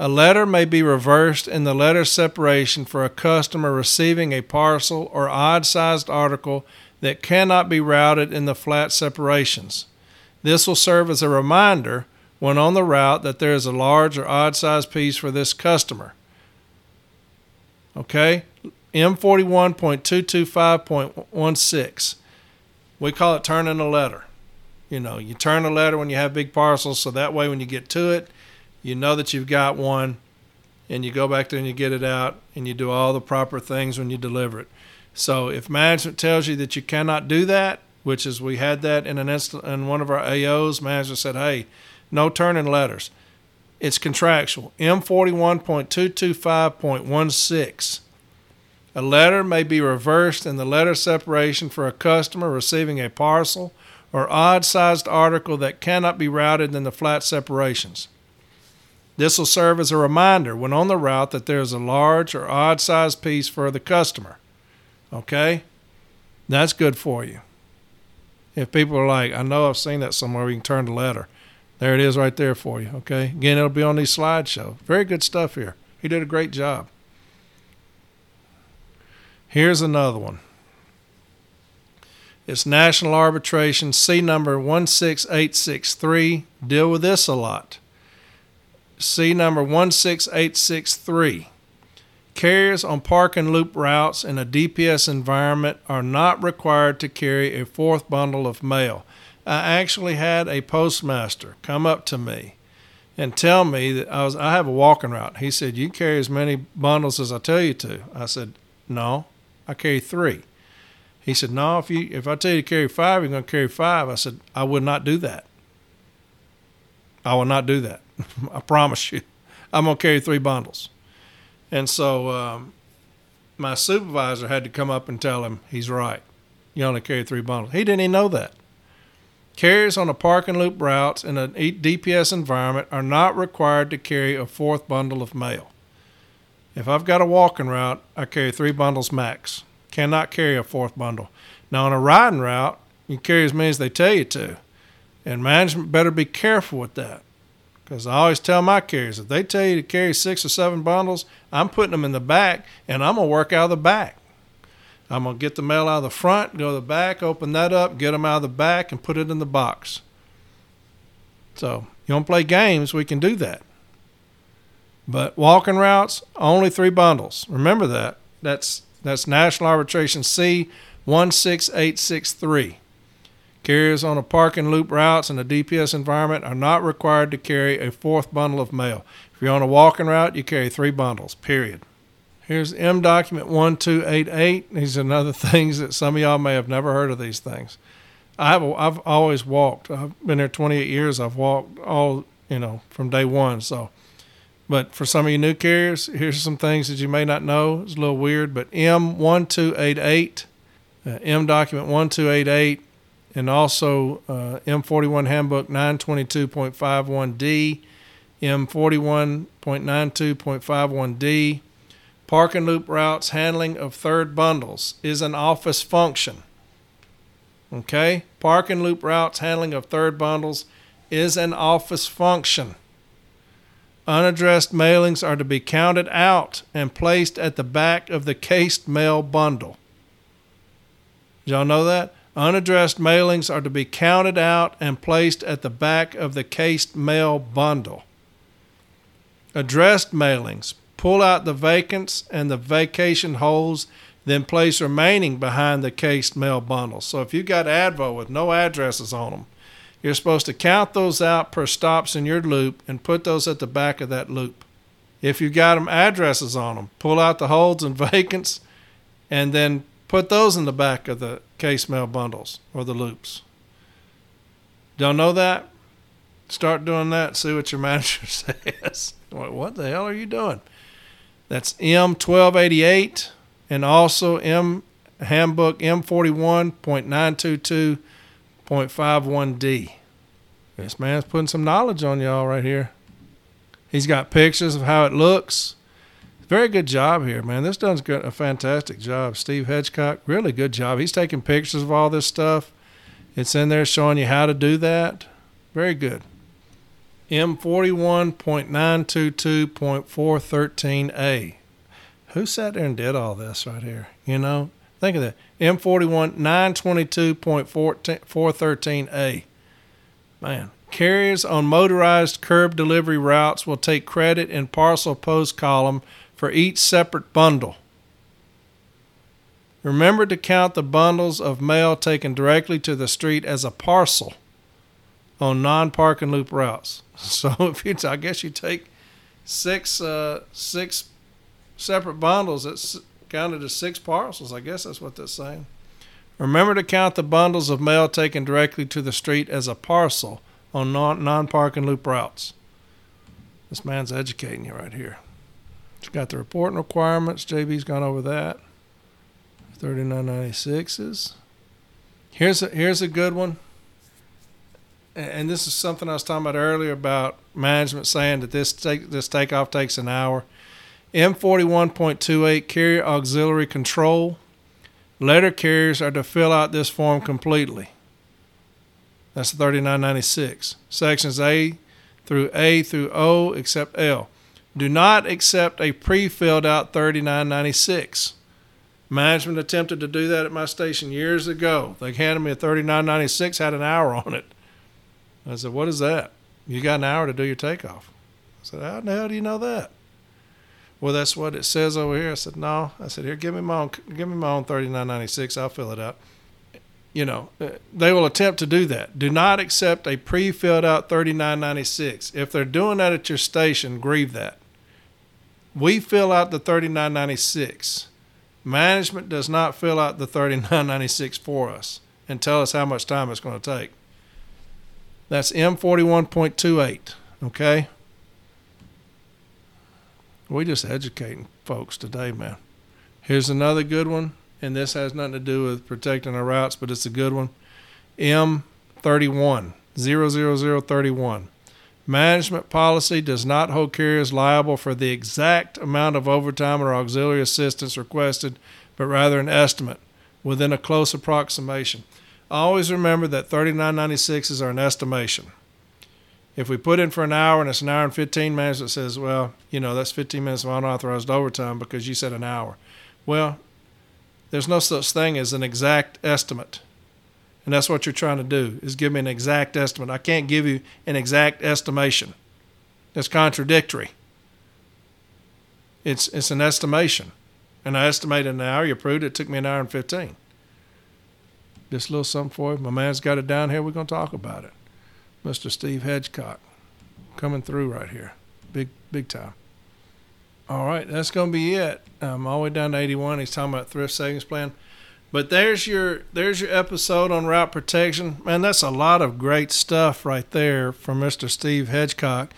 A letter may be reversed in the letter separation for a customer receiving a parcel or odd sized article that cannot be routed in the flat separations. This will serve as a reminder when on the route that there is a large or odd sized piece for this customer. Okay? M41.225.16. We call it turning a letter. You know, you turn a letter when you have big parcels, so that way when you get to it, you know that you've got one, and you go back there and you get it out, and you do all the proper things when you deliver it. So if management tells you that you cannot do that, which is we had that in an instant in one of our AOs, management said, "Hey, no turning letters." It's contractual. M41.225.16. A letter may be reversed in the letter separation for a customer receiving a parcel or odd sized article that cannot be routed in the flat separations. This will serve as a reminder when on the route that there is a large or odd sized piece for the customer. Okay? That's good for you. If people are like, I know I've seen that somewhere, we can turn the letter. There it is right there for you. Okay? Again, it'll be on the slideshow. Very good stuff here. He did a great job. Here's another one. It's National Arbitration C number 16863. Deal with this a lot. C number 16863. Carriers on park and loop routes in a DPS environment are not required to carry a fourth bundle of mail. I actually had a postmaster come up to me and tell me that I was I have a walking route. He said, "You carry as many bundles as I tell you to." I said, "No, I carry three. He said, "No, if you if I tell you to carry five, you're going to carry five. I said, "I would not do that. I will not do that. I promise you. I'm to carry three bundles." And so um, my supervisor had to come up and tell him he's right. You only carry three bundles. He didn't even know that. Carriers on a park and loop routes in a DPS environment are not required to carry a fourth bundle of mail. If I've got a walking route, I carry three bundles max. Cannot carry a fourth bundle. Now, on a riding route, you carry as many as they tell you to. And management better be careful with that. Because I always tell my carriers if they tell you to carry six or seven bundles, I'm putting them in the back and I'm going to work out of the back. I'm going to get the mail out of the front, go to the back, open that up, get them out of the back, and put it in the box. So, you to play games, we can do that. But walking routes, only three bundles. Remember that. That's that's National Arbitration C 16863. Carriers on a park and loop routes in a DPS environment are not required to carry a fourth bundle of mail. If you're on a walking route, you carry three bundles, period. Here's M document 1288. These are another things that some of y'all may have never heard of these things. I have I've always walked. I've been there 28 years. I've walked all, you know, from day one. So but for some of you new carriers, here's some things that you may not know. It's a little weird, but M1288, uh, M document 1288, and also uh, M41 handbook 922.51D, M41.92.51D, park and loop routes handling of third bundles is an office function. Okay? Park and loop routes handling of third bundles is an office function. Unaddressed mailings are to be counted out and placed at the back of the cased mail bundle. Y'all know that? Unaddressed mailings are to be counted out and placed at the back of the cased mail bundle. Addressed mailings pull out the vacants and the vacation holes, then place remaining behind the cased mail bundles. So if you got Advo with no addresses on them, you're supposed to count those out per stops in your loop and put those at the back of that loop. If you got them addresses on them, pull out the holds and vacants and then put those in the back of the case mail bundles or the loops. Don't know that? Start doing that. See what your manager says. what the hell are you doing? That's M1288 and also M Handbook M41.922 0.51D. This man's putting some knowledge on y'all right here. He's got pictures of how it looks. Very good job here, man. This does a fantastic job. Steve Hedgecock, really good job. He's taking pictures of all this stuff. It's in there showing you how to do that. Very good. M41.922.413A. Who sat there and did all this right here? You know, think of that. M41 922.413A. Man, carriers on motorized curb delivery routes will take credit in parcel post column for each separate bundle. Remember to count the bundles of mail taken directly to the street as a parcel on non-park and loop routes. So if you, I guess you take six uh, six separate bundles. That's counted as six parcels. I guess that's what that's saying. Remember to count the bundles of mail taken directly to the street as a parcel on non parking loop routes. This man's educating you right here. It's got the reporting requirements. JB's gone over that. 3996s. Here's a, here's a good one. And this is something I was talking about earlier about management saying that this take, this takeoff takes an hour. M41.28 carrier auxiliary control. Letter carriers are to fill out this form completely. That's 3996. Sections A through A through O except L. Do not accept a pre filled out 3996. Management attempted to do that at my station years ago. They handed me a 3996, had an hour on it. I said, What is that? You got an hour to do your takeoff. I said, How in the hell do you know that? Well, that's what it says over here. I said, No. I said, Here, give me my own, give me my own 3996. I'll fill it out. You know, uh, they will attempt to do that. Do not accept a pre filled out 3996. If they're doing that at your station, grieve that. We fill out the 3996. Management does not fill out the 3996 for us and tell us how much time it's going to take. That's M41.28, okay? We just educating folks today, man. Here's another good one, and this has nothing to do with protecting our routes, but it's a good one. M31, 00031. Management policy does not hold carriers liable for the exact amount of overtime or auxiliary assistance requested, but rather an estimate within a close approximation always remember that 39.96 is our estimation. If we put in for an hour and it's an hour and 15 minutes, it says, well, you know, that's 15 minutes of unauthorized overtime because you said an hour. Well, there's no such thing as an exact estimate. And that's what you're trying to do is give me an exact estimate. I can't give you an exact estimation. It's contradictory. It's it's an estimation. And I estimated an hour, you proved it, it took me an hour and 15. This little something for you. My man's got it down here. We're going to talk about it. Mr. Steve Hedgecock coming through right here. Big, big time. All right, that's going to be it. I'm all the way down to 81. He's talking about thrift savings plan. But there's your there's your episode on route protection. Man, that's a lot of great stuff right there from Mr. Steve Hedgecock.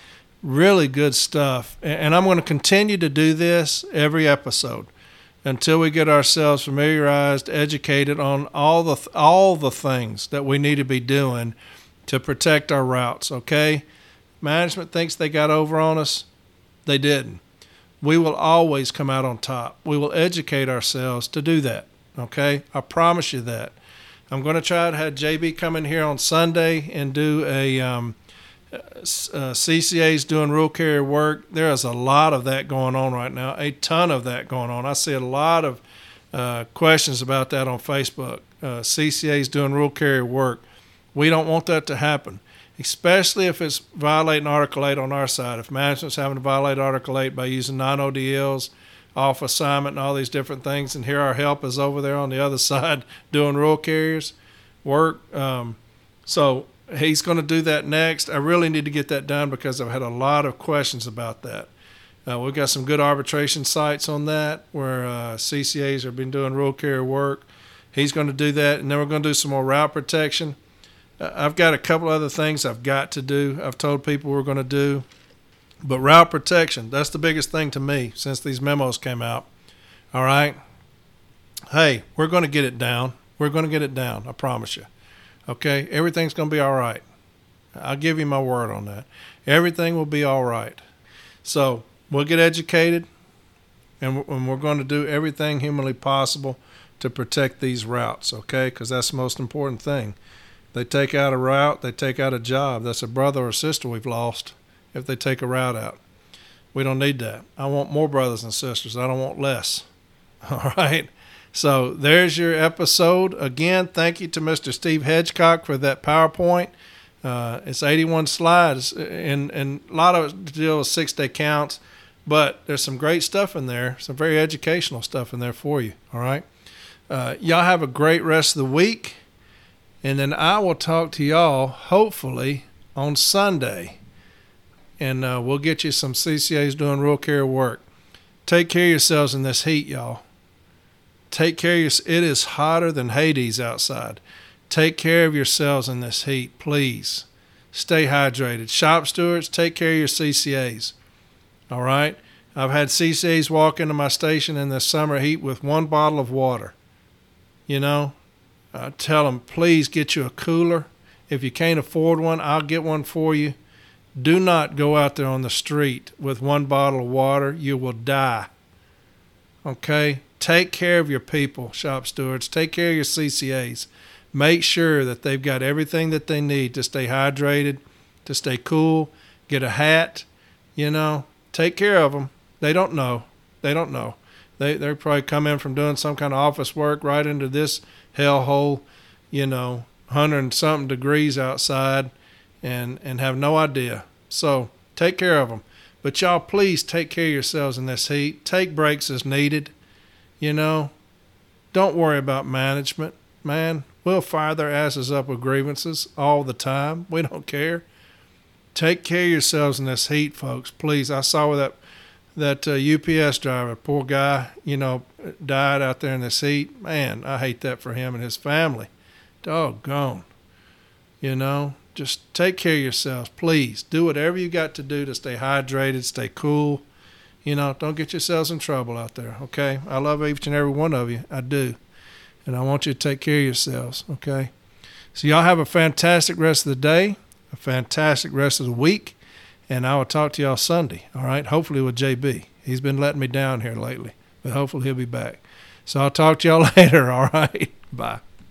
Really good stuff. And I'm going to continue to do this every episode until we get ourselves familiarized, educated on all the all the things that we need to be doing to protect our routes, okay? Management thinks they got over on us. They didn't. We will always come out on top. We will educate ourselves to do that. Okay, I promise you that. I'm going to try to have JB come in here on Sunday and do a um, uh, CCA's doing rural carrier work. There is a lot of that going on right now, a ton of that going on. I see a lot of uh, questions about that on Facebook. Uh, CCA's doing rural carrier work. We don't want that to happen, especially if it's violating Article 8 on our side. If management's having to violate Article 8 by using non ODLs, off assignment and all these different things. And here our help is over there on the other side doing rural carriers work. Um, so he's going to do that next. I really need to get that done because I've had a lot of questions about that. Uh, we've got some good arbitration cites on that where uh, CCAs have been doing rural carrier work. He's going to do that, and then we're going to do some more route protection. Uh, I've got a couple other things I've got to do. I've told people we're going to do. But route protection, that's the biggest thing to me since these memos came out. All right. Hey, we're going to get it down. We're going to get it down. I promise you. Okay. Everything's going to be all right. I'll give you my word on that. Everything will be all right. So we'll get educated and we're going to do everything humanly possible to protect these routes. Okay. Because that's the most important thing. They take out a route, they take out a job. That's a brother or sister we've lost if they take a route out. We don't need that. I want more brothers and sisters. I don't want less. All right. So there's your episode. Again, thank you to Mr. Steve Hedgecock for that PowerPoint. Uh, it's 81 slides, and, and a lot of it deal with six day counts, but there's some great stuff in there, some very educational stuff in there for you. All right. Uh, y'all have a great rest of the week, and then I will talk to y'all hopefully on Sunday and uh, we'll get you some CCAs doing real care work. Take care of yourselves in this heat, y'all. Take care of your, It is hotter than Hades outside. Take care of yourselves in this heat, please. Stay hydrated. Shop stewards, take care of your CCAs. All right. I've had CCAs walk into my station in the summer heat with one bottle of water. You know, I tell them, please get you a cooler. If you can't afford one, I'll get one for you. Do not go out there on the street with one bottle of water. You will die. Okay? Take care of your people, shop stewards. Take care of your CCAs. Make sure that they've got everything that they need to stay hydrated, to stay cool. Get a hat, you know. Take care of them. They don't know. They don't know. They they probably come in from doing some kind of office work right into this hellhole, you know, hundred and something degrees outside, and and have no idea. So take care of them. But y'all, please take care of yourselves in this heat. Take breaks as needed. You know, don't worry about management, man. We'll fire their asses up with grievances all the time. We don't care. Take care of yourselves in this heat, folks. Please. I saw that that uh, UPS driver, poor guy, you know, died out there in this heat. Man, I hate that for him and his family. Doggone. You know, just take care of yourselves, please. Do whatever you got to do to stay hydrated, stay cool. You know, don't get yourselves in trouble out there, okay? I love each and every one of you. I do. And I want you to take care of yourselves, okay? So, y'all have a fantastic rest of the day, a fantastic rest of the week, and I will talk to y'all Sunday, all right? Hopefully with JB. He's been letting me down here lately, but hopefully he'll be back. So, I'll talk to y'all later, all right? Bye.